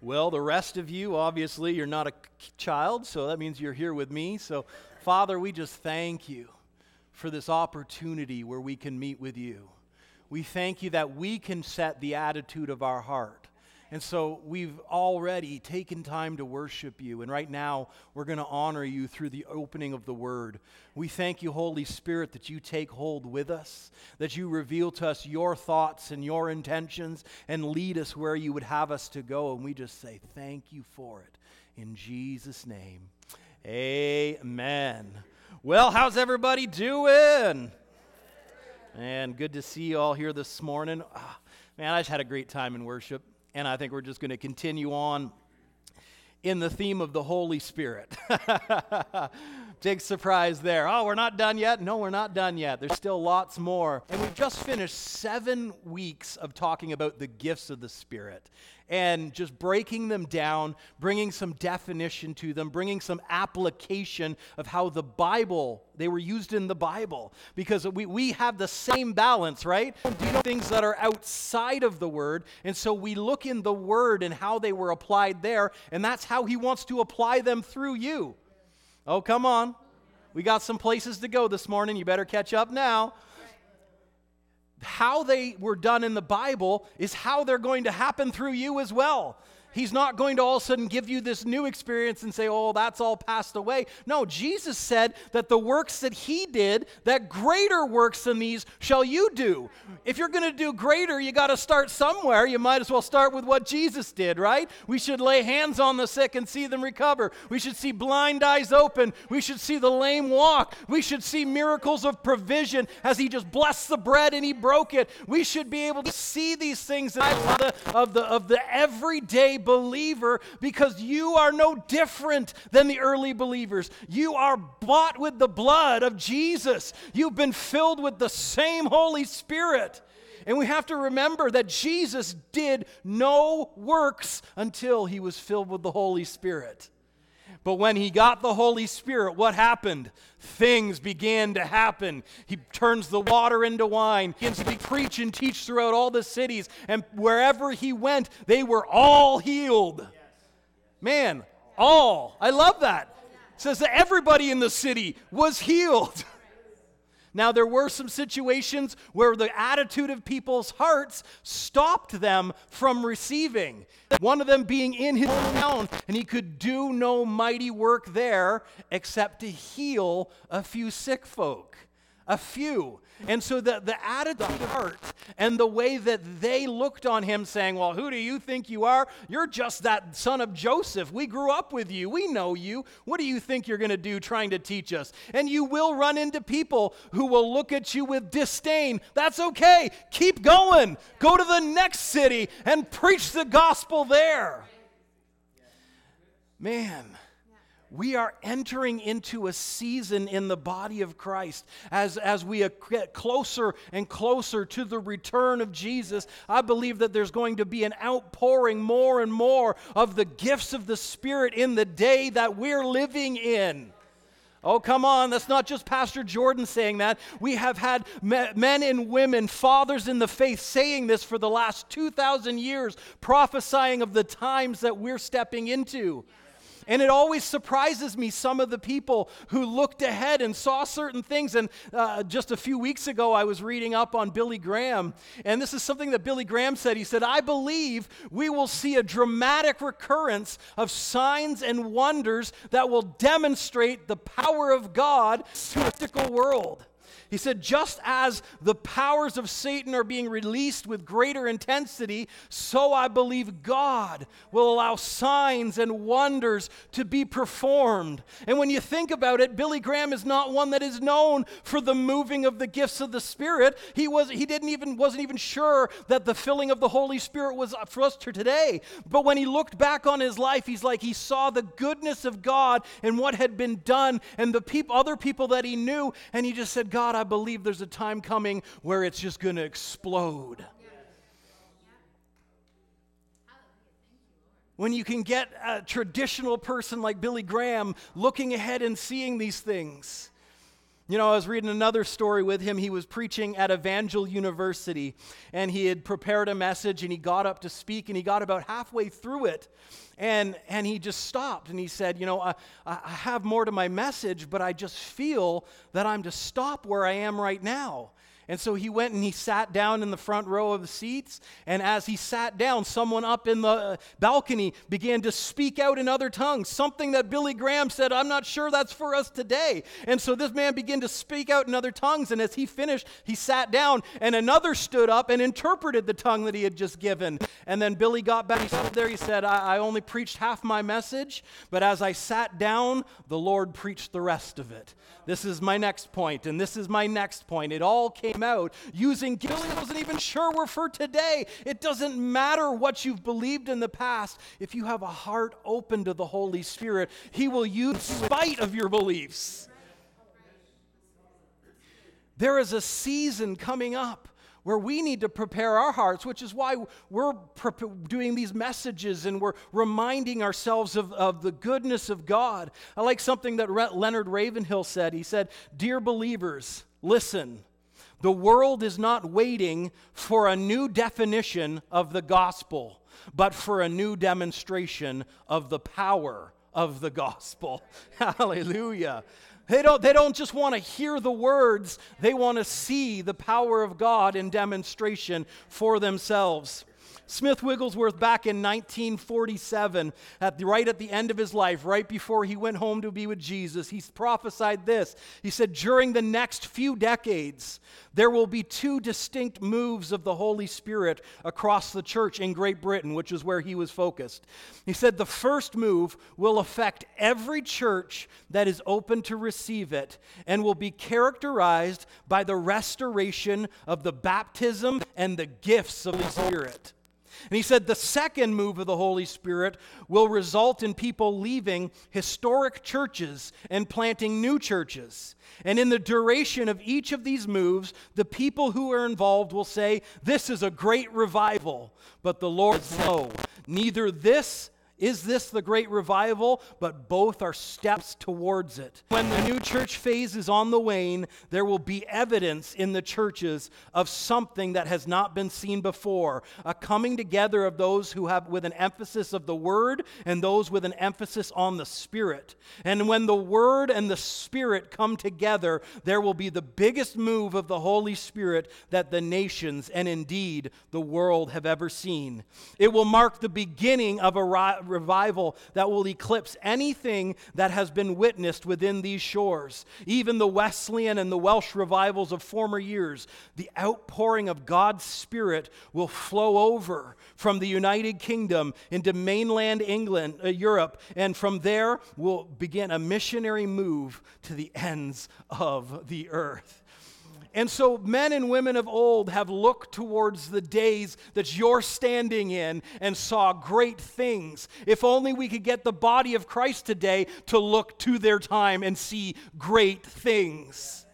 Well, the rest of you, obviously, you're not a child, so that means you're here with me. So, Father, we just thank you for this opportunity where we can meet with you. We thank you that we can set the attitude of our heart. And so we've already taken time to worship you. And right now, we're going to honor you through the opening of the word. We thank you, Holy Spirit, that you take hold with us, that you reveal to us your thoughts and your intentions and lead us where you would have us to go. And we just say thank you for it. In Jesus' name, amen. Well, how's everybody doing? And good to see you all here this morning. Ah, man, I just had a great time in worship and I think we're just going to continue on in the theme of the Holy Spirit. Big surprise there. Oh, we're not done yet? No, we're not done yet. There's still lots more. And we've just finished seven weeks of talking about the gifts of the Spirit and just breaking them down, bringing some definition to them, bringing some application of how the Bible, they were used in the Bible. Because we, we have the same balance, right? Know, things that are outside of the Word. And so we look in the Word and how they were applied there, and that's how He wants to apply them through you. Oh, come on. We got some places to go this morning. You better catch up now how they were done in the Bible is how they're going to happen through you as well. He's not going to all of a sudden give you this new experience and say, oh, that's all passed away. No, Jesus said that the works that he did, that greater works than these shall you do. If you're going to do greater, you got to start somewhere. You might as well start with what Jesus did, right? We should lay hands on the sick and see them recover. We should see blind eyes open. We should see the lame walk. We should see miracles of provision as he just blessed the bread and he broke it. We should be able to see these things of the, of the, of the everyday believer because you are no different than the early believers. You are bought with the blood of Jesus, you've been filled with the same Holy Spirit. And we have to remember that Jesus did no works until he was filled with the Holy Spirit. But when he got the Holy Spirit, what happened? Things began to happen. He turns the water into wine, he begins to preach and teach throughout all the cities. And wherever he went, they were all healed. Man, all. I love that. It says that everybody in the city was healed. Now, there were some situations where the attitude of people's hearts stopped them from receiving. One of them being in his town, and he could do no mighty work there except to heal a few sick folk. A few. And so the, the attitude of the heart and the way that they looked on him, saying, Well, who do you think you are? You're just that son of Joseph. We grew up with you. We know you. What do you think you're going to do trying to teach us? And you will run into people who will look at you with disdain. That's okay. Keep going. Go to the next city and preach the gospel there. Man we are entering into a season in the body of Christ as, as we get closer and closer to the return of Jesus. I believe that there's going to be an outpouring more and more of the gifts of the Spirit in the day that we're living in. Oh, come on. That's not just Pastor Jordan saying that. We have had men and women, fathers in the faith, saying this for the last 2,000 years, prophesying of the times that we're stepping into. And it always surprises me some of the people who looked ahead and saw certain things. And uh, just a few weeks ago, I was reading up on Billy Graham, and this is something that Billy Graham said. He said, I believe we will see a dramatic recurrence of signs and wonders that will demonstrate the power of God to a fickle world. He said, just as the powers of Satan are being released with greater intensity, so I believe God will allow signs and wonders to be performed. And when you think about it, Billy Graham is not one that is known for the moving of the gifts of the Spirit. He, was, he didn't even, wasn't even sure that the filling of the Holy Spirit was for us today. But when he looked back on his life, he's like, he saw the goodness of God and what had been done and the peop- other people that he knew, and he just said, God, I believe there's a time coming where it's just going to explode. When you can get a traditional person like Billy Graham looking ahead and seeing these things. You know, I was reading another story with him. He was preaching at Evangel University, and he had prepared a message, and he got up to speak, and he got about halfway through it, and, and he just stopped, and he said, You know, I, I have more to my message, but I just feel that I'm to stop where I am right now. And so he went and he sat down in the front row of the seats. And as he sat down, someone up in the uh, balcony began to speak out in other tongues, something that Billy Graham said, I'm not sure that's for us today. And so this man began to speak out in other tongues. And as he finished, he sat down, and another stood up and interpreted the tongue that he had just given. And then Billy got back. He stood there. He said, I, I only preached half my message, but as I sat down, the Lord preached the rest of it. This is my next point, and this is my next point. It all came out using gifts I wasn't even sure were for today. It doesn't matter what you've believed in the past. If you have a heart open to the Holy Spirit, He will use spite of your beliefs. There is a season coming up where we need to prepare our hearts, which is why we're doing these messages and we're reminding ourselves of, of the goodness of God. I like something that Re- Leonard Ravenhill said. He said, Dear believers, listen. The world is not waiting for a new definition of the gospel, but for a new demonstration of the power of the gospel. Hallelujah. They don't, they don't just want to hear the words, they want to see the power of God in demonstration for themselves. Smith Wigglesworth, back in 1947, at the, right at the end of his life, right before he went home to be with Jesus, he prophesied this. He said, During the next few decades, there will be two distinct moves of the Holy Spirit across the church in Great Britain, which is where he was focused. He said, The first move will affect every church that is open to receive it and will be characterized by the restoration of the baptism and the gifts of the Spirit. And he said the second move of the Holy Spirit will result in people leaving historic churches and planting new churches. And in the duration of each of these moves, the people who are involved will say, This is a great revival. But the Lord No, neither this is this the great revival? But both are steps towards it. When the new church phase is on the wane, there will be evidence in the churches of something that has not been seen before a coming together of those who have with an emphasis of the word and those with an emphasis on the spirit. And when the word and the spirit come together, there will be the biggest move of the Holy Spirit that the nations and indeed the world have ever seen. It will mark the beginning of a revival that will eclipse anything that has been witnessed within these shores. Even the Wesleyan and the Welsh revivals of former years, the outpouring of God's Spirit will flow over from the United Kingdom into mainland England, uh, Europe, and from there will begin a missionary move to the ends of the earth. And so, men and women of old have looked towards the days that you're standing in and saw great things. If only we could get the body of Christ today to look to their time and see great things.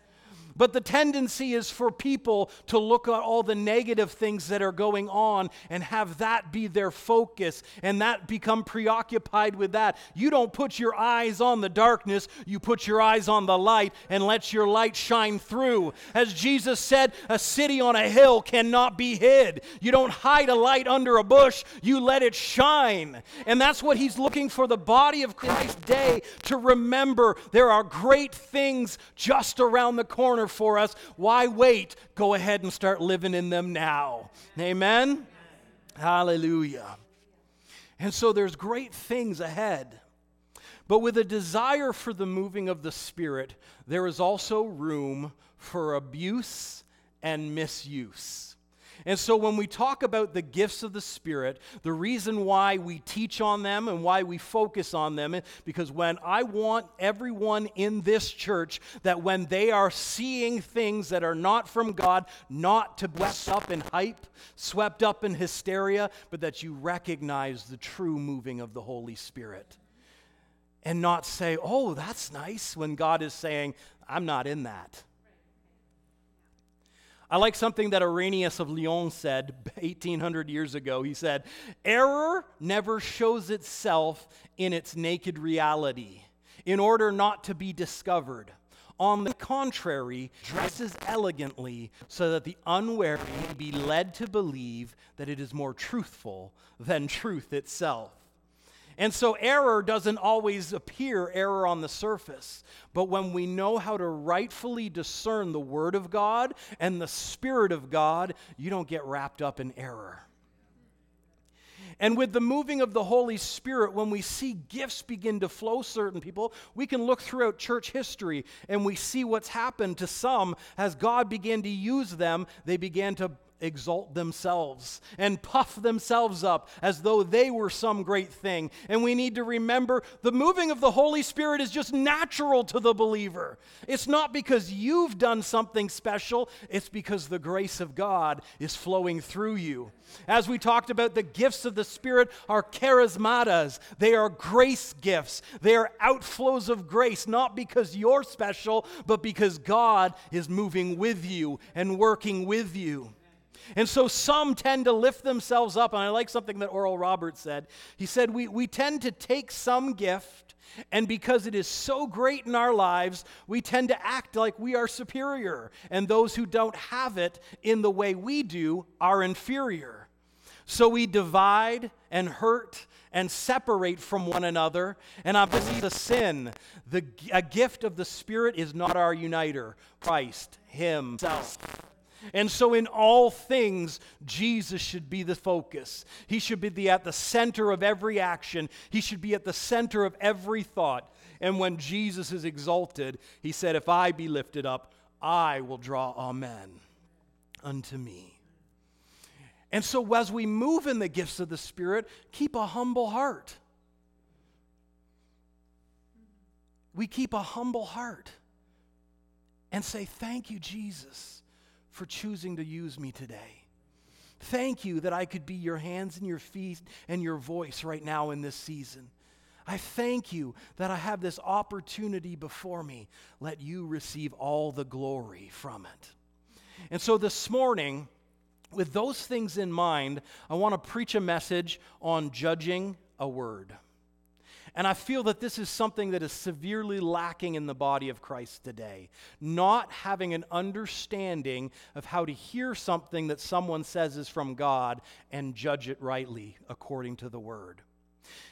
But the tendency is for people to look at all the negative things that are going on and have that be their focus and that become preoccupied with that. You don't put your eyes on the darkness, you put your eyes on the light and let your light shine through. As Jesus said, a city on a hill cannot be hid. You don't hide a light under a bush, you let it shine. And that's what he's looking for the body of Christ day to remember there are great things just around the corner for us. Why wait? Go ahead and start living in them now. Amen? Hallelujah. And so there's great things ahead. But with a desire for the moving of the Spirit, there is also room for abuse and misuse. And so when we talk about the gifts of the Spirit, the reason why we teach on them and why we focus on them, is because when I want everyone in this church that when they are seeing things that are not from God, not to be swept up in hype, swept up in hysteria, but that you recognize the true moving of the Holy Spirit. And not say, oh, that's nice, when God is saying, I'm not in that. I like something that Irenaeus of Lyon said 1800 years ago. He said, Error never shows itself in its naked reality in order not to be discovered. On the contrary, dresses elegantly so that the unwary may be led to believe that it is more truthful than truth itself. And so error doesn't always appear error on the surface. But when we know how to rightfully discern the Word of God and the Spirit of God, you don't get wrapped up in error. And with the moving of the Holy Spirit, when we see gifts begin to flow certain people, we can look throughout church history and we see what's happened to some as God began to use them. They began to exalt themselves and puff themselves up as though they were some great thing. And we need to remember the moving of the Holy Spirit is just natural to the believer. It's not because you've done something special, it's because the grace of God is flowing through you. As we talked about, the gifts of the Spirit are charismatas. They are grace gifts. They are outflows of grace, not because you're special, but because God is moving with you and working with you. And so some tend to lift themselves up. And I like something that Oral Roberts said. He said, We, we tend to take some gift, and because it is so great in our lives, we tend to act like we are superior. And those who don't have it in the way we do are inferior. So we divide and hurt and separate from one another. And obviously, the sin, the, a gift of the Spirit is not our uniter. Christ Himself. And so, in all things, Jesus should be the focus. He should be the, at the center of every action, He should be at the center of every thought. And when Jesus is exalted, He said, If I be lifted up, I will draw Amen unto me. And so, as we move in the gifts of the Spirit, keep a humble heart. We keep a humble heart and say, Thank you, Jesus for choosing to use me today. Thank you that I could be your hands and your feet and your voice right now in this season. I thank you that I have this opportunity before me. Let you receive all the glory from it. And so this morning, with those things in mind, I want to preach a message on judging a word. And I feel that this is something that is severely lacking in the body of Christ today. Not having an understanding of how to hear something that someone says is from God and judge it rightly according to the word.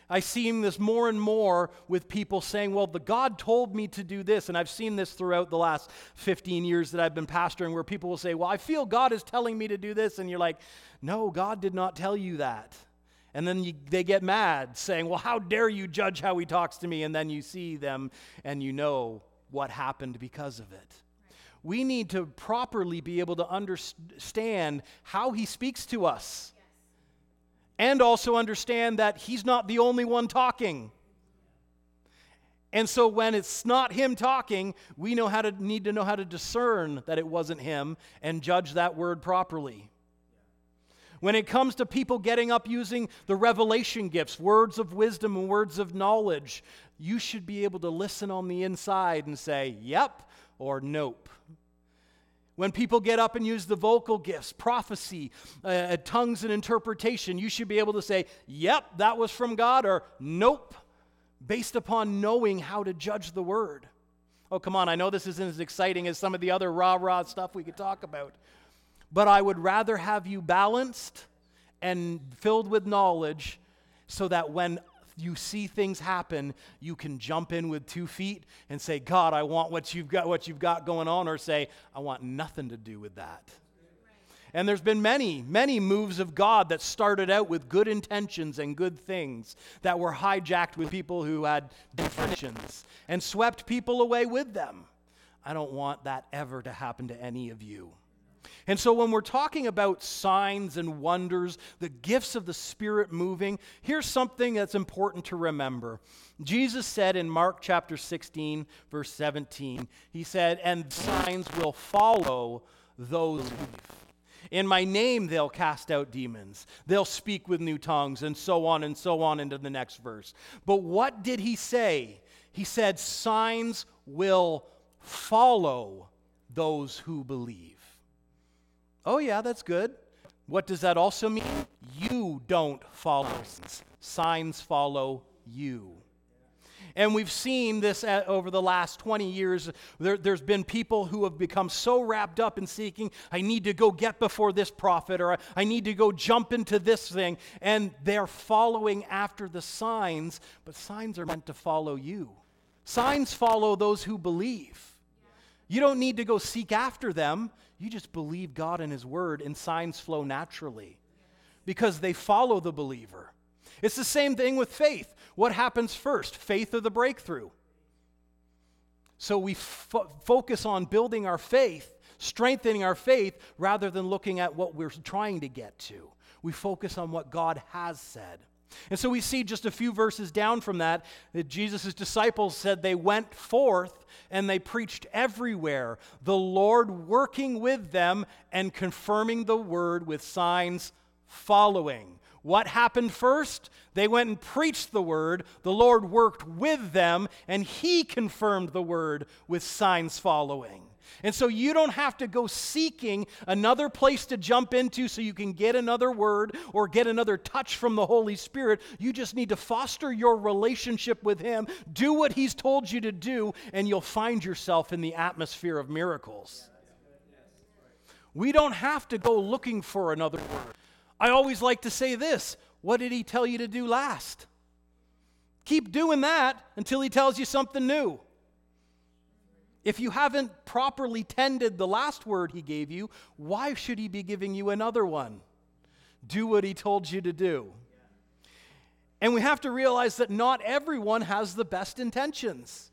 I see this more and more with people saying, Well, the God told me to do this. And I've seen this throughout the last 15 years that I've been pastoring, where people will say, Well, I feel God is telling me to do this. And you're like, No, God did not tell you that. And then you, they get mad, saying, Well, how dare you judge how he talks to me? And then you see them and you know what happened because of it. We need to properly be able to understand how he speaks to us. And also understand that he's not the only one talking. And so when it's not him talking, we know how to need to know how to discern that it wasn't him and judge that word properly. When it comes to people getting up using the revelation gifts, words of wisdom and words of knowledge, you should be able to listen on the inside and say, yep or nope. When people get up and use the vocal gifts, prophecy, uh, uh tongues, and interpretation, you should be able to say, yep, that was from God, or nope, based upon knowing how to judge the word. Oh, come on, I know this isn't as exciting as some of the other rah rah stuff we could talk about but I would rather have you balanced and filled with knowledge so that when you see things happen, you can jump in with two feet and say, God, I want what you've got, what you've got going on, or say, I want nothing to do with that. And there's been many, many moves of God that started out with good intentions and good things that were hijacked with people who had different and swept people away with them. I don't want that ever to happen to any of you. And so, when we're talking about signs and wonders, the gifts of the Spirit moving, here's something that's important to remember. Jesus said in Mark chapter 16, verse 17, He said, And signs will follow those who believe. In my name, they'll cast out demons. They'll speak with new tongues, and so on and so on into the next verse. But what did he say? He said, Signs will follow those who believe. Oh, yeah, that's good. What does that also mean? You don't follow signs, signs follow you. And we've seen this at, over the last 20 years. There, has been people who have become so wrapped up in seeking, I need to go get before this prophet, or I need to go jump into this thing. And they're following after the signs, but signs are meant to follow you. Signs follow those who believe. You don't need to go seek after them. You just believe God and His Word, and signs flow naturally because they follow the believer. It's the same thing with faith. What happens first? Faith or the breakthrough? So we fo- focus on building our faith, strengthening our faith, rather than looking at what we're trying to get to. We focus on what God has said. And so we see just a few verses down from that that Jesus' disciples said they went forth and they preached everywhere, the Lord working with them and confirming the word with signs following. What happened first? They went and preached the word. The Lord worked with them, and He confirmed the word with signs following. And so you don't have to go seeking another place to jump into so you can get another word or get another touch from the Holy Spirit. You just need to foster your relationship with Him, do what He's told you to do, and you'll find yourself in the atmosphere of miracles. We don't have to go looking for another word. I always like to say this What did he tell you to do last? Keep doing that until he tells you something new. If you haven't properly tended the last word he gave you, why should he be giving you another one? Do what he told you to do. And we have to realize that not everyone has the best intentions.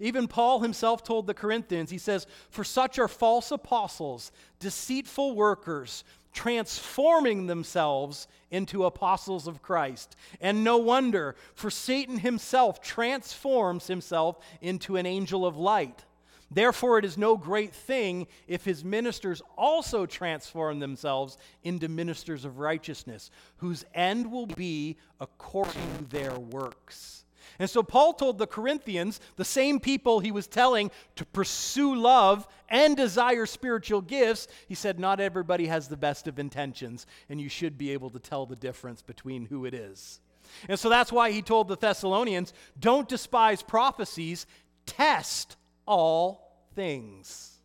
Even Paul himself told the Corinthians, he says, For such are false apostles, deceitful workers, transforming themselves into apostles of Christ. And no wonder, for Satan himself transforms himself into an angel of light. Therefore, it is no great thing if his ministers also transform themselves into ministers of righteousness, whose end will be according to their works. And so Paul told the Corinthians, the same people he was telling to pursue love and desire spiritual gifts, he said, Not everybody has the best of intentions, and you should be able to tell the difference between who it is. And so that's why he told the Thessalonians, Don't despise prophecies, test all things.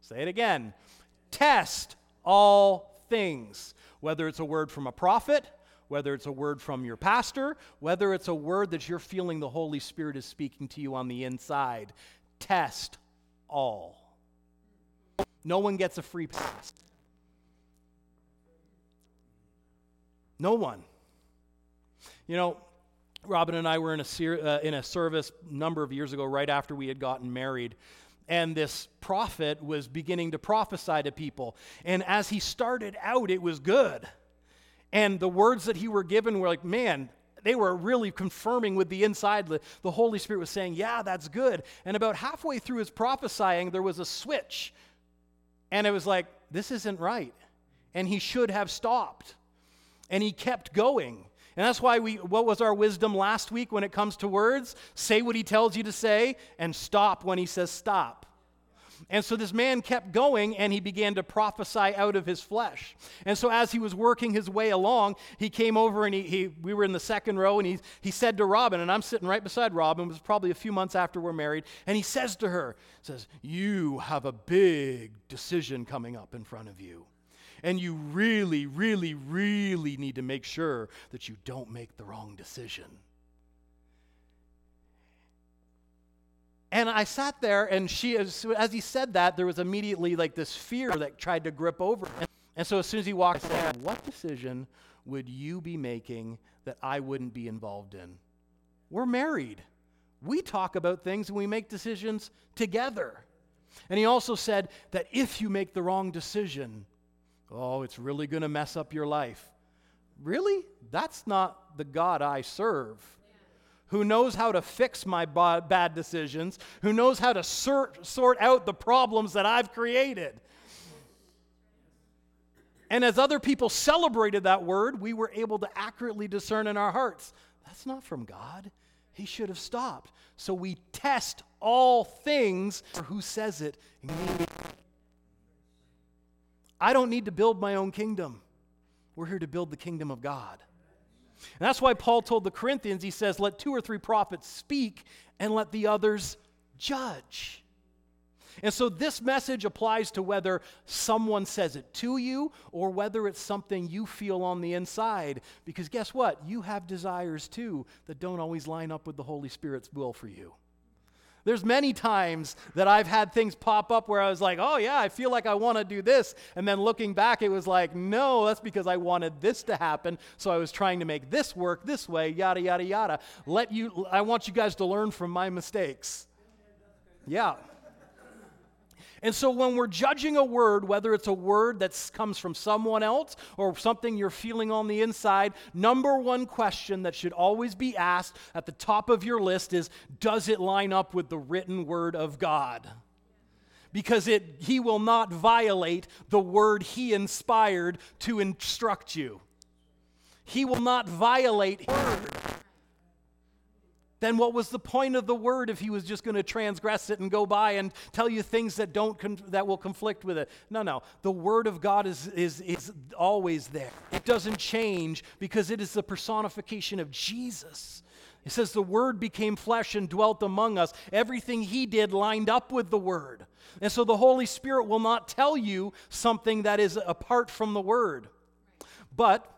Say it again test all things, whether it's a word from a prophet whether it's a word from your pastor, whether it's a word that you're feeling the Holy Spirit is speaking to you on the inside. Test all. No one gets a free pass. No one. You know, Robin and I were in a, ser- uh, in a service a number of years ago, right after we had gotten married. And this prophet was beginning to prophesy to people. And as he started out, it was good. And the words that he were given were like, man, they were really confirming with the inside. The Holy Spirit was saying, yeah, that's good. And about halfway through his prophesying, there was a switch. And it was like, this isn't right. And he should have stopped. And he kept going. And that's why we, what was our wisdom last week when it comes to words? Say what he tells you to say and stop when he says stop. And so this man kept going and he began to prophesy out of his flesh. And so as he was working his way along, he came over and he, he we were in the second row and he, he said to Robin, and I'm sitting right beside Robin, it was probably a few months after we're married, and he says to her, says, You have a big decision coming up in front of you. And you really, really, really need to make sure that you don't make the wrong decision. And I sat there, and she, as, as he said that, there was immediately like this fear that tried to grip over him. And so as soon as he walked in, what decision would you be making that I wouldn't be involved in? We're married. We talk about things and we make decisions together. And he also said that if you make the wrong decision, oh, it's really going to mess up your life. Really? That's not the God I serve who knows how to fix my bad decisions, who knows how to sort, sort out the problems that I've created. And as other people celebrated that word, we were able to accurately discern in our hearts that's not from God. He should have stopped. So we test all things for who says it. I don't need to build my own kingdom. We're here to build the kingdom of God. And that's why Paul told the Corinthians, he says, Let two or three prophets speak and let the others judge. And so this message applies to whether someone says it to you or whether it's something you feel on the inside. Because guess what? You have desires too that don't always line up with the Holy Spirit's will for you. There's many times that I've had things pop up where I was like, oh, yeah, I feel like I want to do this. And then looking back, it was like, no, that's because I wanted this to happen. So I was trying to make this work this way, yada, yada, yada. Let you, I want you guys to learn from my mistakes. Yeah. And so when we're judging a word, whether it's a word that comes from someone else or something you're feeling on the inside, number one question that should always be asked at the top of your list is Does it line up with the written word of God? Because it, he will not violate the word he inspired to instruct you. He will not violate word then what was the point of the word if he was just going to transgress it and go by and tell you things that don't that will conflict with it? No no. The word of god is, is, is always there. It doesn't change because it is the personification of jesus. He says the word became flesh and dwelt among us. Everything he did lined up with the word. And so the holy spirit will not tell you something that is apart from the word. But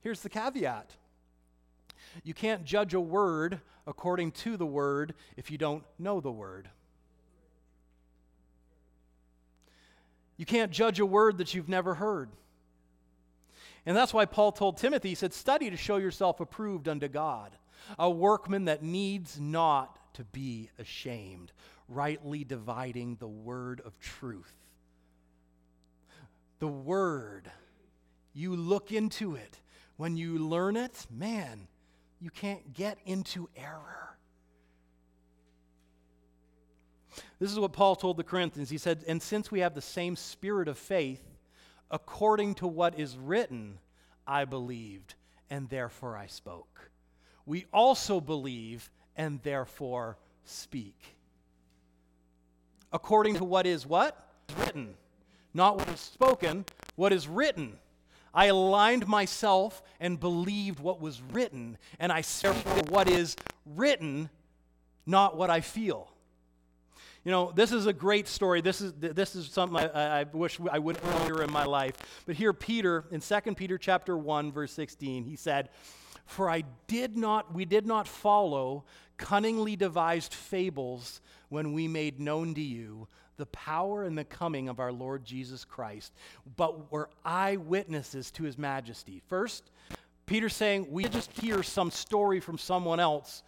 here's the caveat you can't judge a word according to the word if you don't know the word. You can't judge a word that you've never heard. And that's why Paul told Timothy, he said, Study to show yourself approved unto God, a workman that needs not to be ashamed, rightly dividing the word of truth. The word, you look into it. When you learn it, man, you can't get into error. This is what Paul told the Corinthians. He said, And since we have the same spirit of faith, according to what is written, I believed, and therefore I spoke. We also believe, and therefore speak. According to what is what? Written. Not what is spoken, what is written. I aligned myself and believed what was written, and I speak what is written, not what I feel. You know, this is a great story. This is, this is something I, I wish I would earlier in my life. But here, Peter, in 2 Peter chapter 1, verse 16, he said, For I did not, we did not follow cunningly devised fables when we made known to you the power and the coming of our Lord Jesus Christ, but were eyewitnesses to his majesty. First, Peter's saying, we just hear some story from someone else,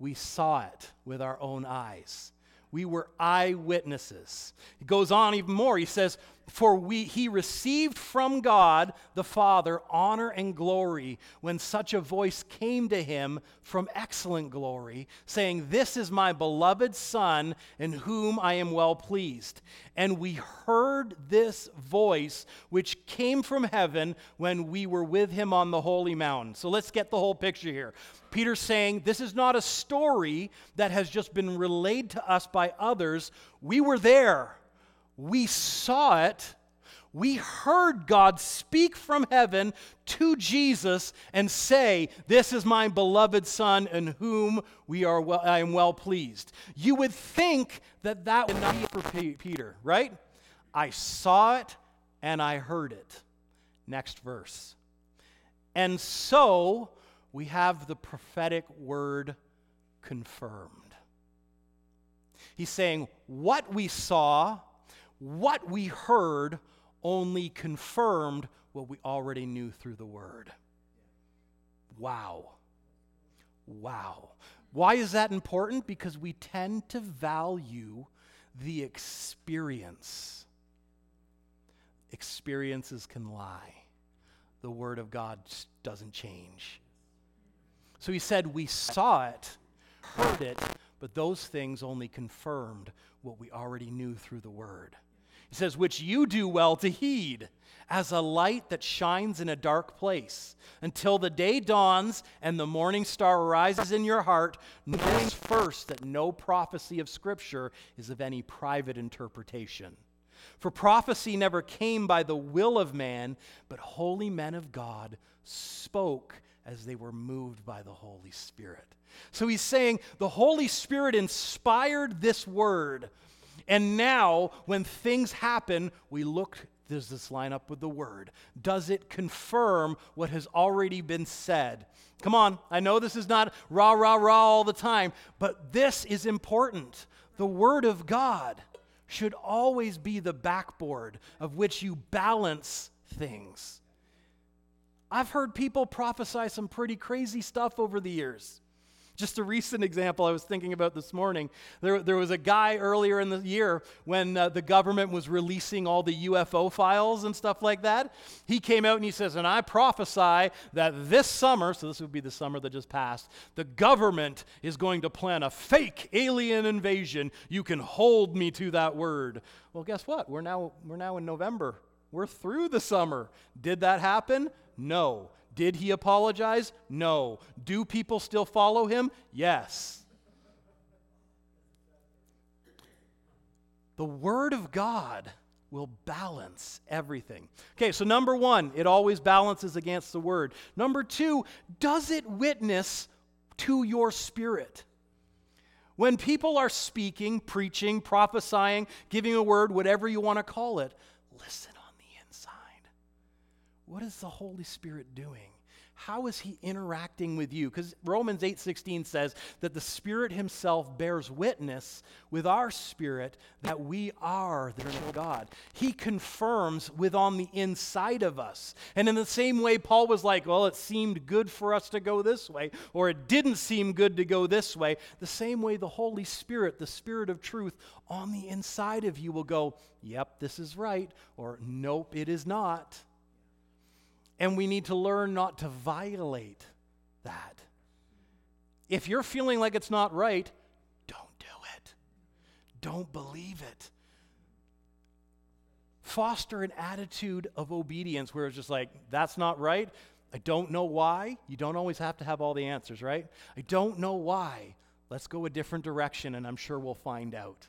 we saw it with our own eyes. We were eyewitnesses. He goes on even more. He says, For we, he received from God the Father honor and glory when such a voice came to him from excellent glory, saying, This is my beloved Son, in whom I am well pleased. And we heard this voice which came from heaven when we were with him on the holy mountain. So let's get the whole picture here. Peter's saying this is not a story that has just been relayed to us by others. We were there, we saw it. We heard God speak from heaven to Jesus and say, This is my beloved Son in whom we are well, I am well pleased. You would think that that would not be for Peter, right? I saw it and I heard it. Next verse. And so we have the prophetic word confirmed. He's saying, What we saw, what we heard, only confirmed what we already knew through the word. Wow. Wow. Why is that important? Because we tend to value the experience. Experiences can lie. The Word of God doesn't change. So he said, We saw it, heard it, but those things only confirmed what we already knew through the word. He says, Which you do well to heed as a light that shines in a dark place until the day dawns and the morning star rises in your heart, knowing first that no prophecy of Scripture is of any private interpretation. For prophecy never came by the will of man, but holy men of God spoke as they were moved by the Holy Spirit. So he's saying the Holy Spirit inspired this word. And now, when things happen, we look, does this line up with the word? Does it confirm what has already been said? Come on, I know this is not rah, rah, rah all the time, but this is important. The word of God should always be the backboard of which you balance things. I've heard people prophesy some pretty crazy stuff over the years. Just a recent example I was thinking about this morning. There, there was a guy earlier in the year when uh, the government was releasing all the UFO files and stuff like that. He came out and he says, And I prophesy that this summer, so this would be the summer that just passed, the government is going to plan a fake alien invasion. You can hold me to that word. Well, guess what? We're now, we're now in November. We're through the summer. Did that happen? No. Did he apologize? No. Do people still follow him? Yes. The Word of God will balance everything. Okay, so number one, it always balances against the Word. Number two, does it witness to your spirit? When people are speaking, preaching, prophesying, giving a word, whatever you want to call it, listen what is the Holy Spirit doing? How is he interacting with you? Because Romans 8:16 says that the Spirit himself bears witness with our spirit that we are the of God. He confirms with on the inside of us. And in the same way Paul was like, well, it seemed good for us to go this way, or it didn't seem good to go this way. The same way the Holy Spirit, the Spirit of truth on the inside of you will go, yep, this is right, or nope, it is not. And we need to learn not to violate that. If you're feeling like it's not right, don't do it. Don't believe it. Foster an attitude of obedience where it's just like, that's not right. I don't know why. You don't always have to have all the answers, right? I don't know why. Let's go a different direction, and I'm sure we'll find out.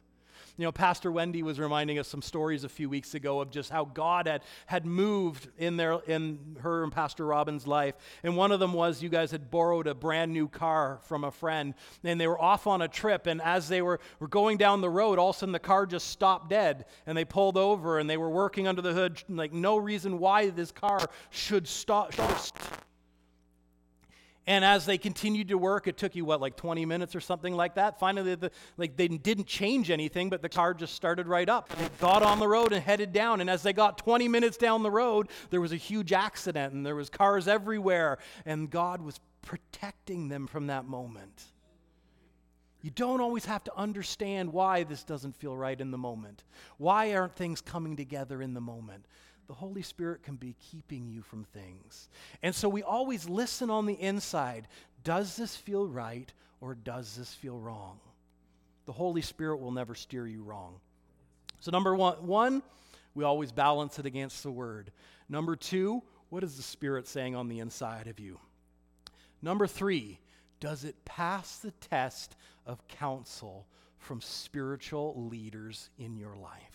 You know, Pastor Wendy was reminding us some stories a few weeks ago of just how God had, had moved in, their, in her and Pastor Robin's life. And one of them was you guys had borrowed a brand new car from a friend, and they were off on a trip. And as they were, were going down the road, all of a sudden the car just stopped dead, and they pulled over, and they were working under the hood, like no reason why this car should stop. Should and as they continued to work, it took you what, like 20 minutes or something like that. Finally, the, like they didn't change anything, but the car just started right up. They got on the road and headed down. And as they got 20 minutes down the road, there was a huge accident, and there was cars everywhere. And God was protecting them from that moment. You don't always have to understand why this doesn't feel right in the moment. Why aren't things coming together in the moment? The Holy Spirit can be keeping you from things. And so we always listen on the inside does this feel right or does this feel wrong? The Holy Spirit will never steer you wrong. So, number one, one we always balance it against the Word. Number two, what is the Spirit saying on the inside of you? Number three, does it pass the test of counsel from spiritual leaders in your life?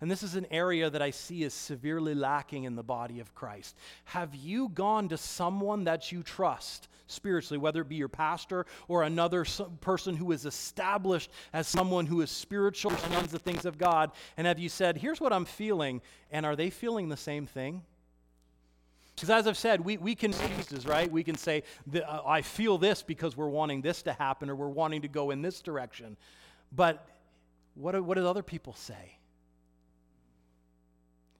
And this is an area that I see is severely lacking in the body of Christ. Have you gone to someone that you trust spiritually, whether it be your pastor or another person who is established as someone who is spiritual, and understands the things of God, and have you said, Here's what I'm feeling, and are they feeling the same thing? Because as I've said, we, we can right? We can say, uh, I feel this because we're wanting this to happen or we're wanting to go in this direction. But what what do other people say?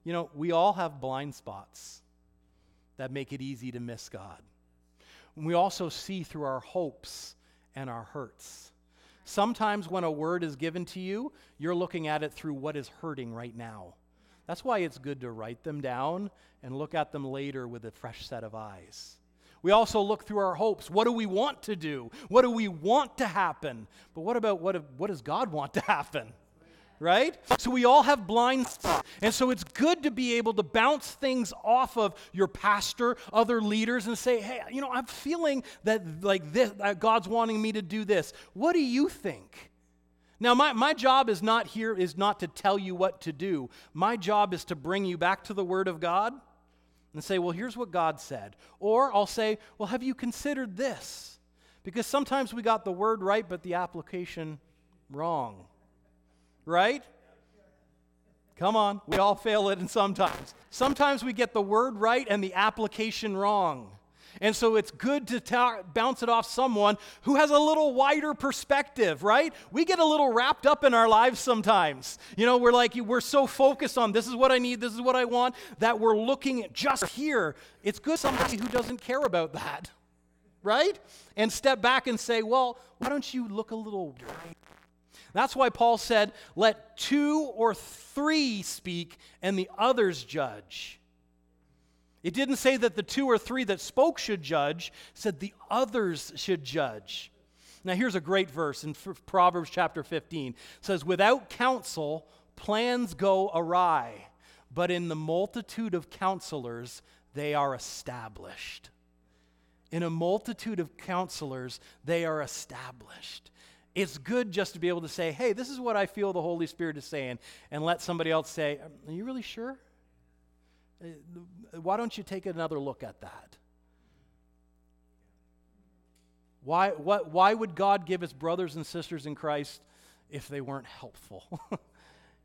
You know, we all have blind spots that make it easy to miss God. We also see through our hopes and our hurts. Sometimes when a word is given to you, you're looking at it through what is hurting right now. That's why it's good to write them down and look at them later with a fresh set of eyes. We also look through our hopes. What do we want to do? What do we want to happen? But what about what, what does God want to happen? Right? So we all have blind spots. And so it's good to be able to bounce things off of your pastor, other leaders, and say, hey, you know, I'm feeling that like this, that God's wanting me to do this. What do you think? Now, my, my job is not here, is not to tell you what to do. My job is to bring you back to the Word of God and say, well, here's what God said. Or I'll say, well, have you considered this? Because sometimes we got the word right, but the application wrong. Right? Come on, we all fail it and sometimes. Sometimes we get the word right and the application wrong. And so it's good to ta- bounce it off someone who has a little wider perspective, right? We get a little wrapped up in our lives sometimes. You know, we're like, we're so focused on this is what I need, this is what I want, that we're looking just here. It's good somebody who doesn't care about that, right? And step back and say, well, why don't you look a little right? That's why Paul said, let two or three speak and the others judge. It didn't say that the two or three that spoke should judge, said the others should judge. Now here's a great verse in Proverbs chapter 15. It says, "Without counsel, plans go awry, but in the multitude of counselors, they are established." In a multitude of counselors, they are established. It's good just to be able to say, hey, this is what I feel the Holy Spirit is saying, and let somebody else say, Are you really sure? Uh, why don't you take another look at that? Why, what, why would God give his brothers and sisters in Christ if they weren't helpful?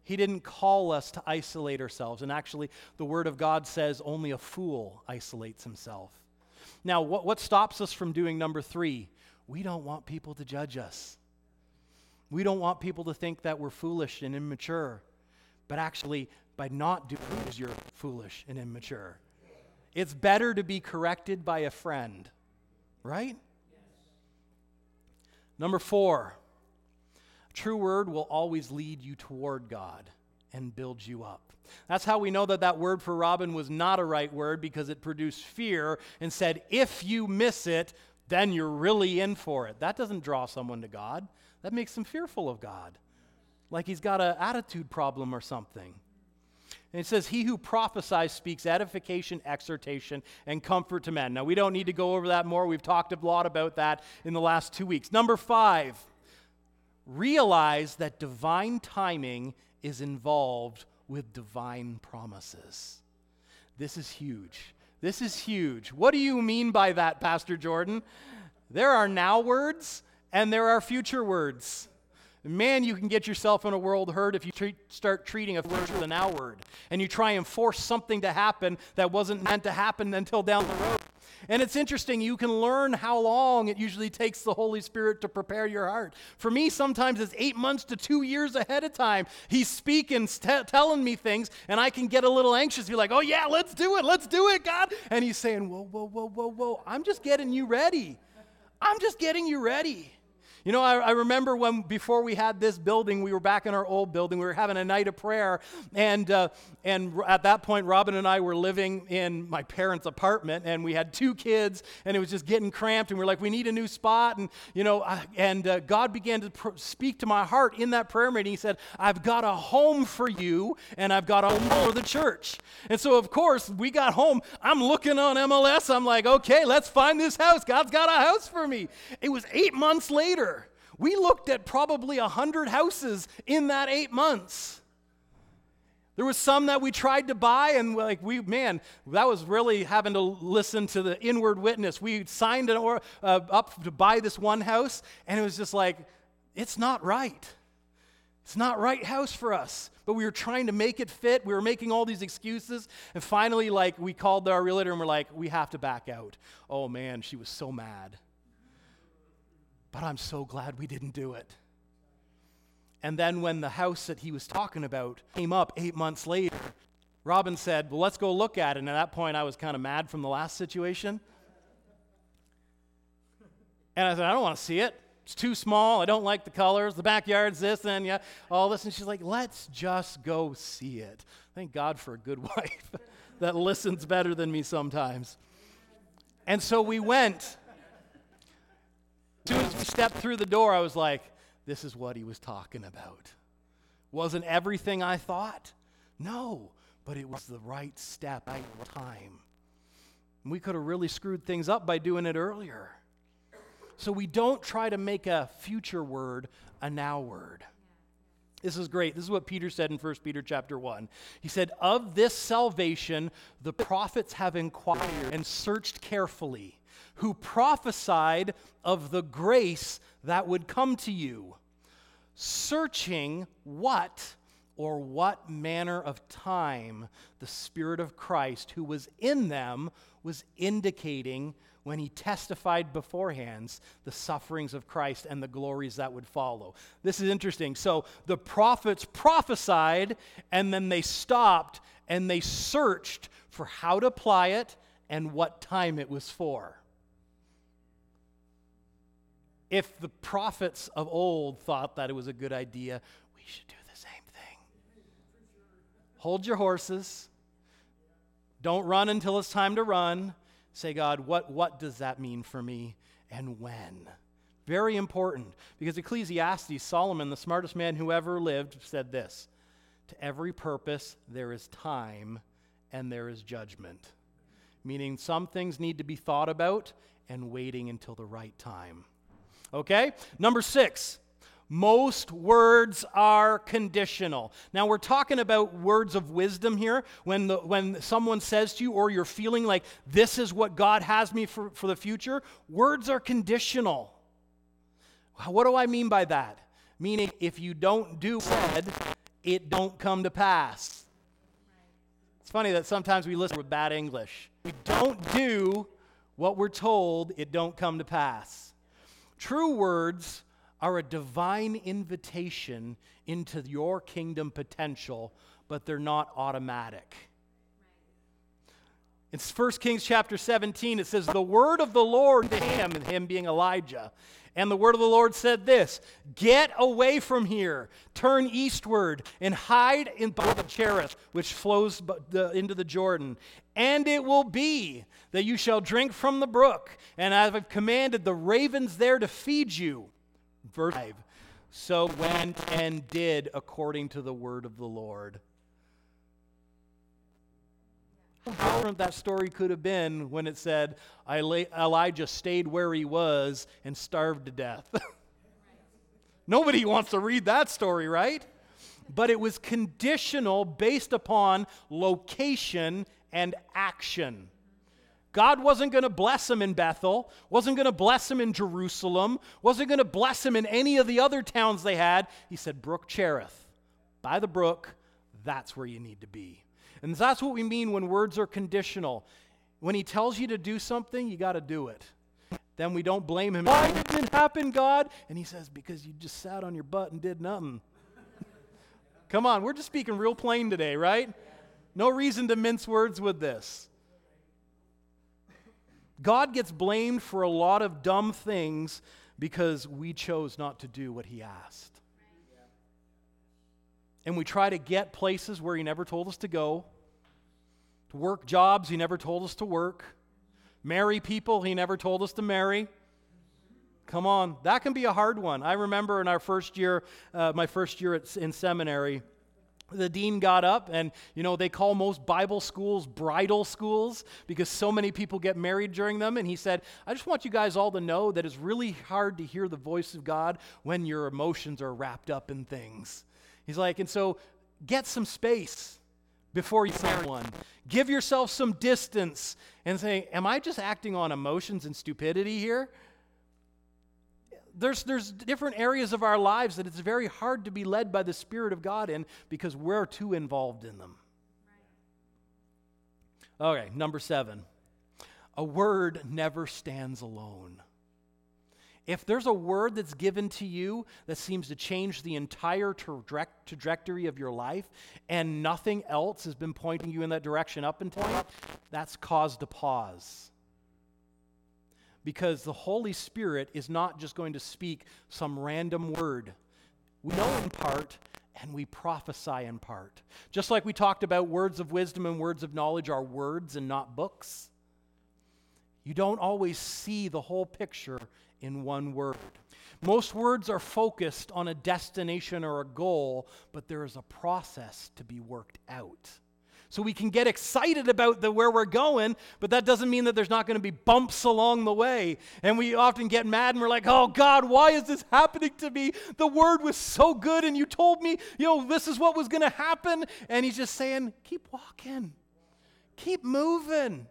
he didn't call us to isolate ourselves. And actually, the Word of God says only a fool isolates himself. Now, what, what stops us from doing number three? We don't want people to judge us. We don't want people to think that we're foolish and immature. But actually, by not doing it, you're foolish and immature. It's better to be corrected by a friend, right? Yes. Number four, true word will always lead you toward God and build you up. That's how we know that that word for Robin was not a right word because it produced fear and said, if you miss it, then you're really in for it. That doesn't draw someone to God, that makes him fearful of God, like he's got an attitude problem or something. And it says, He who prophesies speaks edification, exhortation, and comfort to men. Now, we don't need to go over that more. We've talked a lot about that in the last two weeks. Number five, realize that divine timing is involved with divine promises. This is huge. This is huge. What do you mean by that, Pastor Jordan? There are now words and there are future words. Man, you can get yourself in a world hurt if you treat, start treating a word with an now word and you try and force something to happen that wasn't meant to happen until down the road. And it's interesting, you can learn how long it usually takes the Holy Spirit to prepare your heart. For me, sometimes it's eight months to two years ahead of time. He's speaking, telling me things, and I can get a little anxious. Be like, oh, yeah, let's do it, let's do it, God. And He's saying, whoa, whoa, whoa, whoa, whoa, I'm just getting you ready. I'm just getting you ready. You know, I, I, remember when before we had this building, we were back in our old building. We were having a night of prayer, and uh, and at that point, Robin and I were living in my parents' apartment, and we had two kids, and it was just getting cramped. And we are like, we need a new spot, and you know, and uh, God began to pr- speak to my heart in that prayer meeting. He said, "I've got a home for you, and I've got a home for the church." And so, of course, we got home. I'm looking on MLS. I'm like, okay, let's find this house. God's got a house for me. It was eight months later we looked at probably a 100 houses in that eight months. There was some that we tried to buy, and like we, man, that was really having to listen to the inward witness. We signed an or, uh, up to buy this one house, and it was just like, it's not right. It's not right house for us. But we were trying to make it fit. We were making all these excuses, and finally, like we called our realtor, and we're like, we have to back out. Oh man, she was so mad. But I'm so glad we didn't do it. And then when the house that he was talking about came up eight months later, Robin said, Well, let's go look at it. And at that point, I was kind of mad from the last situation. And I said, I don't want to see it. It's too small. I don't like the colors. The backyard's this and yeah, all this. And she's like, let's just go see it. Thank God for a good wife that listens better than me sometimes. And so we went soon as we stepped through the door, I was like, this is what he was talking about. Wasn't everything I thought? No, but it was the right step the time. We could have really screwed things up by doing it earlier. So we don't try to make a future word a now word. This is great. This is what Peter said in 1 Peter chapter 1. He said, Of this salvation the prophets have inquired and searched carefully, who prophesied of the grace that would come to you, searching what or what manner of time the Spirit of Christ who was in them was indicating when he testified beforehand the sufferings of Christ and the glories that would follow. This is interesting. So the prophets prophesied, and then they stopped and they searched for how to apply it and what time it was for. If the prophets of old thought that it was a good idea, we should do the same thing. Hold your horses. Don't run until it's time to run. Say, God, what, what does that mean for me and when? Very important because Ecclesiastes, Solomon, the smartest man who ever lived, said this To every purpose there is time and there is judgment. Meaning some things need to be thought about and waiting until the right time. Okay? Number six, most words are conditional. Now, we're talking about words of wisdom here. When, the, when someone says to you, or you're feeling like this is what God has me for, for the future, words are conditional. What do I mean by that? Meaning, if you don't do said, it don't come to pass. It's funny that sometimes we listen with bad English. We don't do what we're told, it don't come to pass. True words are a divine invitation into your kingdom potential, but they're not automatic. In 1 Kings chapter 17, it says, The word of the Lord to him, and him being Elijah, and the word of the Lord said this Get away from here, turn eastward, and hide in the Cherith, which flows into the Jordan. And it will be that you shall drink from the brook, and I have commanded the ravens there to feed you. Verse 5 So went and did according to the word of the Lord. How different that story could have been when it said Elijah stayed where he was and starved to death. Nobody wants to read that story, right? But it was conditional based upon location and action. God wasn't going to bless him in Bethel, wasn't going to bless him in Jerusalem, wasn't going to bless him in any of the other towns they had. He said, Brook Cherith, by the brook, that's where you need to be. And that's what we mean when words are conditional. When he tells you to do something, you got to do it. Then we don't blame him. Why didn't it happen, God? And he says, Because you just sat on your butt and did nothing. Come on, we're just speaking real plain today, right? No reason to mince words with this. God gets blamed for a lot of dumb things because we chose not to do what He asked. And we try to get places where He never told us to go, to work jobs He never told us to work, marry people He never told us to marry. Come on, that can be a hard one. I remember in our first year, uh, my first year at, in seminary, the dean got up and you know they call most bible schools bridal schools because so many people get married during them and he said i just want you guys all to know that it's really hard to hear the voice of god when your emotions are wrapped up in things he's like and so get some space before you marry one give yourself some distance and say am i just acting on emotions and stupidity here there's, there's different areas of our lives that it's very hard to be led by the Spirit of God in because we're too involved in them. Okay, number seven. A word never stands alone. If there's a word that's given to you that seems to change the entire tra- trajectory of your life and nothing else has been pointing you in that direction up until now, that's caused a pause because the Holy Spirit is not just going to speak some random word. We know in part and we prophesy in part. Just like we talked about words of wisdom and words of knowledge are words and not books. You don't always see the whole picture in one word. Most words are focused on a destination or a goal, but there is a process to be worked out. So we can get excited about the where we're going, but that doesn't mean that there's not going to be bumps along the way. And we often get mad and we're like, "Oh God, why is this happening to me? The word was so good and you told me, you know, this is what was going to happen." And he's just saying, "Keep walking. Keep moving."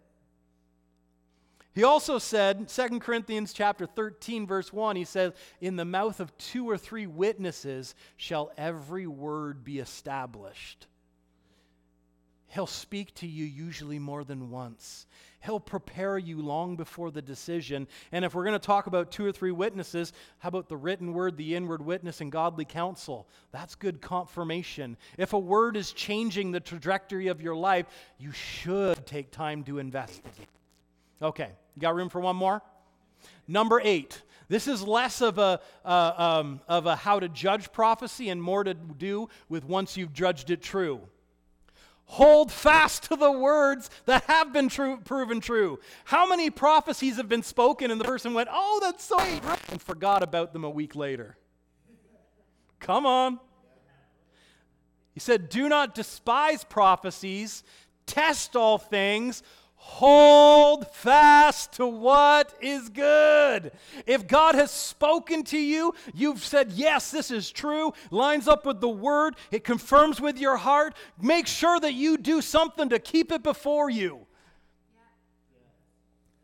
He also said, 2 Corinthians chapter 13 verse 1, he says, "In the mouth of two or three witnesses shall every word be established." He'll speak to you usually more than once. He'll prepare you long before the decision. And if we're going to talk about two or three witnesses, how about the written word, the inward witness, and godly counsel? That's good confirmation. If a word is changing the trajectory of your life, you should take time to invest. Okay, you got room for one more? Number eight. This is less of a, uh, um, of a how to judge prophecy and more to do with once you've judged it true. Hold fast to the words that have been true, proven true. How many prophecies have been spoken and the person went, Oh, that's so great, and forgot about them a week later? Come on. He said, Do not despise prophecies, test all things, Hold fast to what is good. If God has spoken to you, you've said, Yes, this is true, lines up with the word, it confirms with your heart. Make sure that you do something to keep it before you.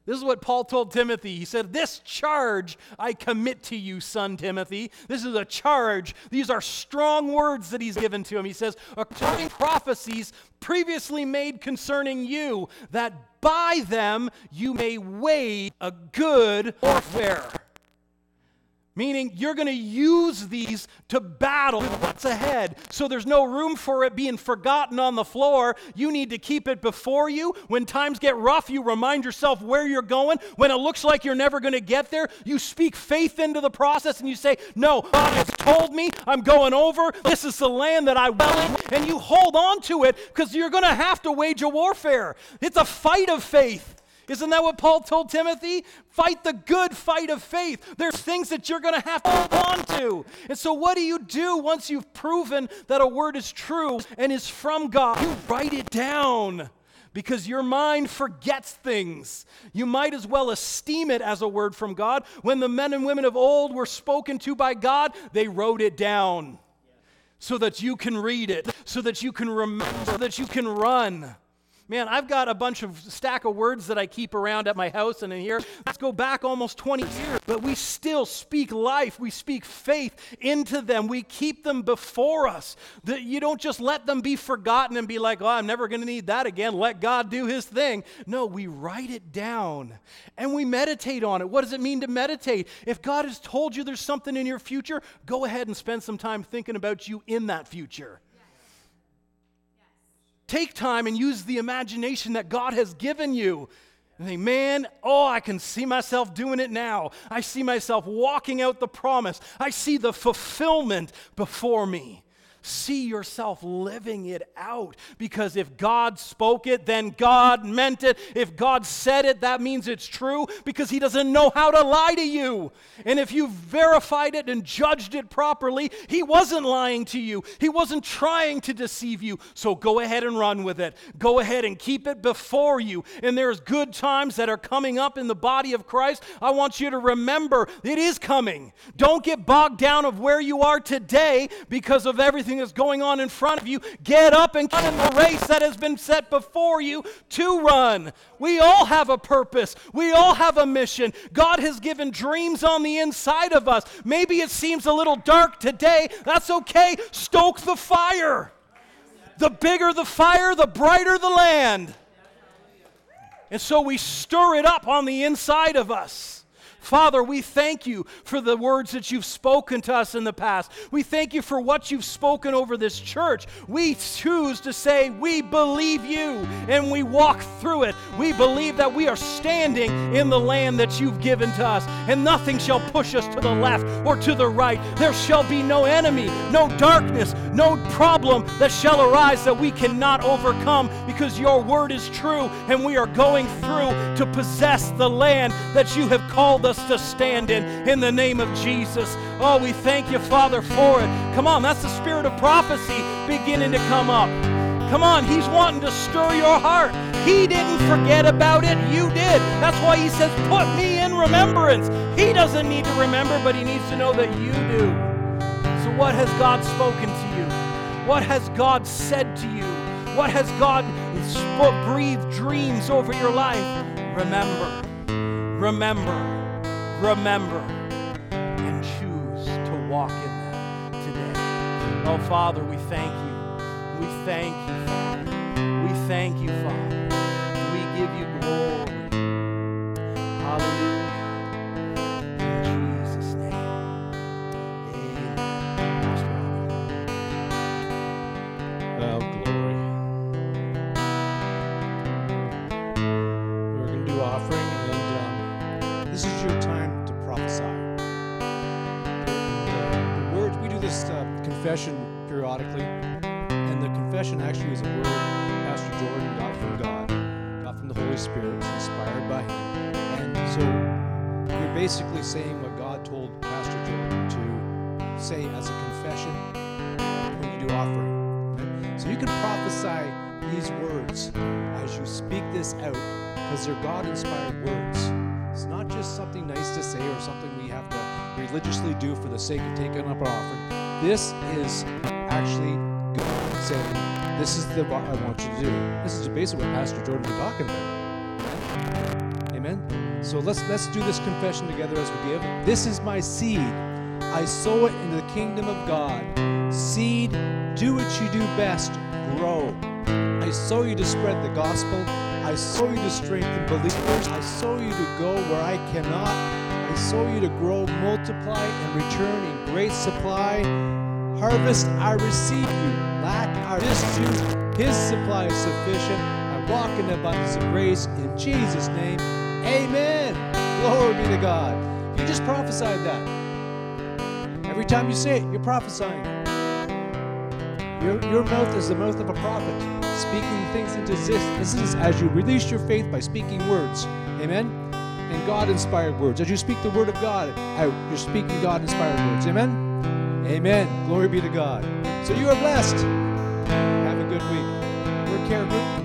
This is what Paul told Timothy. He said, This charge I commit to you, son Timothy. This is a charge. These are strong words that he's given to him. He says, According prophecies previously made concerning you, that by them you may wage a good warfare. Meaning, you're going to use these to battle what's ahead. So there's no room for it being forgotten on the floor. You need to keep it before you. When times get rough, you remind yourself where you're going. When it looks like you're never going to get there, you speak faith into the process and you say, No, God has told me I'm going over. This is the land that I will. And you hold on to it because you're going to have to wage a warfare. It's a fight of faith. Isn't that what Paul told Timothy? Fight the good fight of faith. There's things that you're going to have to hold on to. And so, what do you do once you've proven that a word is true and is from God? You write it down because your mind forgets things. You might as well esteem it as a word from God. When the men and women of old were spoken to by God, they wrote it down so that you can read it, so that you can remember, so that you can run. Man, I've got a bunch of stack of words that I keep around at my house and in here. Let's go back almost 20 years, but we still speak life. We speak faith into them. We keep them before us. That you don't just let them be forgotten and be like, "Oh, I'm never going to need that again. Let God do his thing." No, we write it down and we meditate on it. What does it mean to meditate? If God has told you there's something in your future, go ahead and spend some time thinking about you in that future. Take time and use the imagination that God has given you. And think, man, oh, I can see myself doing it now. I see myself walking out the promise. I see the fulfillment before me see yourself living it out. Because if God spoke it, then God meant it. If God said it, that means it's true because He doesn't know how to lie to you. And if you verified it and judged it properly, He wasn't lying to you, He wasn't trying to deceive you. So go ahead and run with it. Go ahead and keep it before you. And there's good times that are coming up in the body of Christ. I want you to remember it is coming. Don't get bogged down of where you are today because of everything that's going on in front of you, get up and run in the race that has been set before you to run. We all have a purpose, we all have a mission. God has given dreams on the inside of us. Maybe it seems a little dark today. That's okay. Stoke the fire. The bigger the fire, the brighter the land. And so we stir it up on the inside of us. Father, we thank you for the words that you've spoken to us in the past. We thank you for what you've spoken over this church. We choose to say, We believe you, and we walk through it. We believe that we are standing in the land that you've given to us, and nothing shall push us to the left or to the right. There shall be no enemy, no darkness, no problem that shall arise that we cannot overcome because your word is true, and we are going through to possess the land that you have called us us to stand in, in the name of Jesus. Oh, we thank you, Father, for it. Come on, that's the spirit of prophecy beginning to come up. Come on, He's wanting to stir your heart. He didn't forget about it, you did. That's why He says, Put me in remembrance. He doesn't need to remember, but He needs to know that you do. So, what has God spoken to you? What has God said to you? What has God spoke, breathed dreams over your life? Remember, remember, remember, and choose to walk in them today. Oh, Father, we thank you. We thank you, because they're God inspired words. It's not just something nice to say or something we have to religiously do for the sake of taking up our offering. This is actually God saying, This is the what I want you to do. This is basically what Pastor Jordan was talking about. Amen. So let's let's do this confession together as we give. This is my seed. I sow it into the kingdom of God. Seed, do what you do best, grow. I sow you to spread the gospel. I sow you to strengthen believers. I sow you to go where I cannot. I sow you to grow, multiply, and return in great supply. Harvest, I receive you. Lack, I distribute. His supply is sufficient. I walk in abundance of grace. In Jesus' name, amen. Glory be to God. You just prophesied that. Every time you say it, you're prophesying. Your, your mouth is the mouth of a prophet, speaking things into existence as you release your faith by speaking words. Amen? And God inspired words. As you speak the word of God you're speaking God inspired words. Amen? Amen. Glory be to God. So you are blessed. Have a good week. We're Care Group.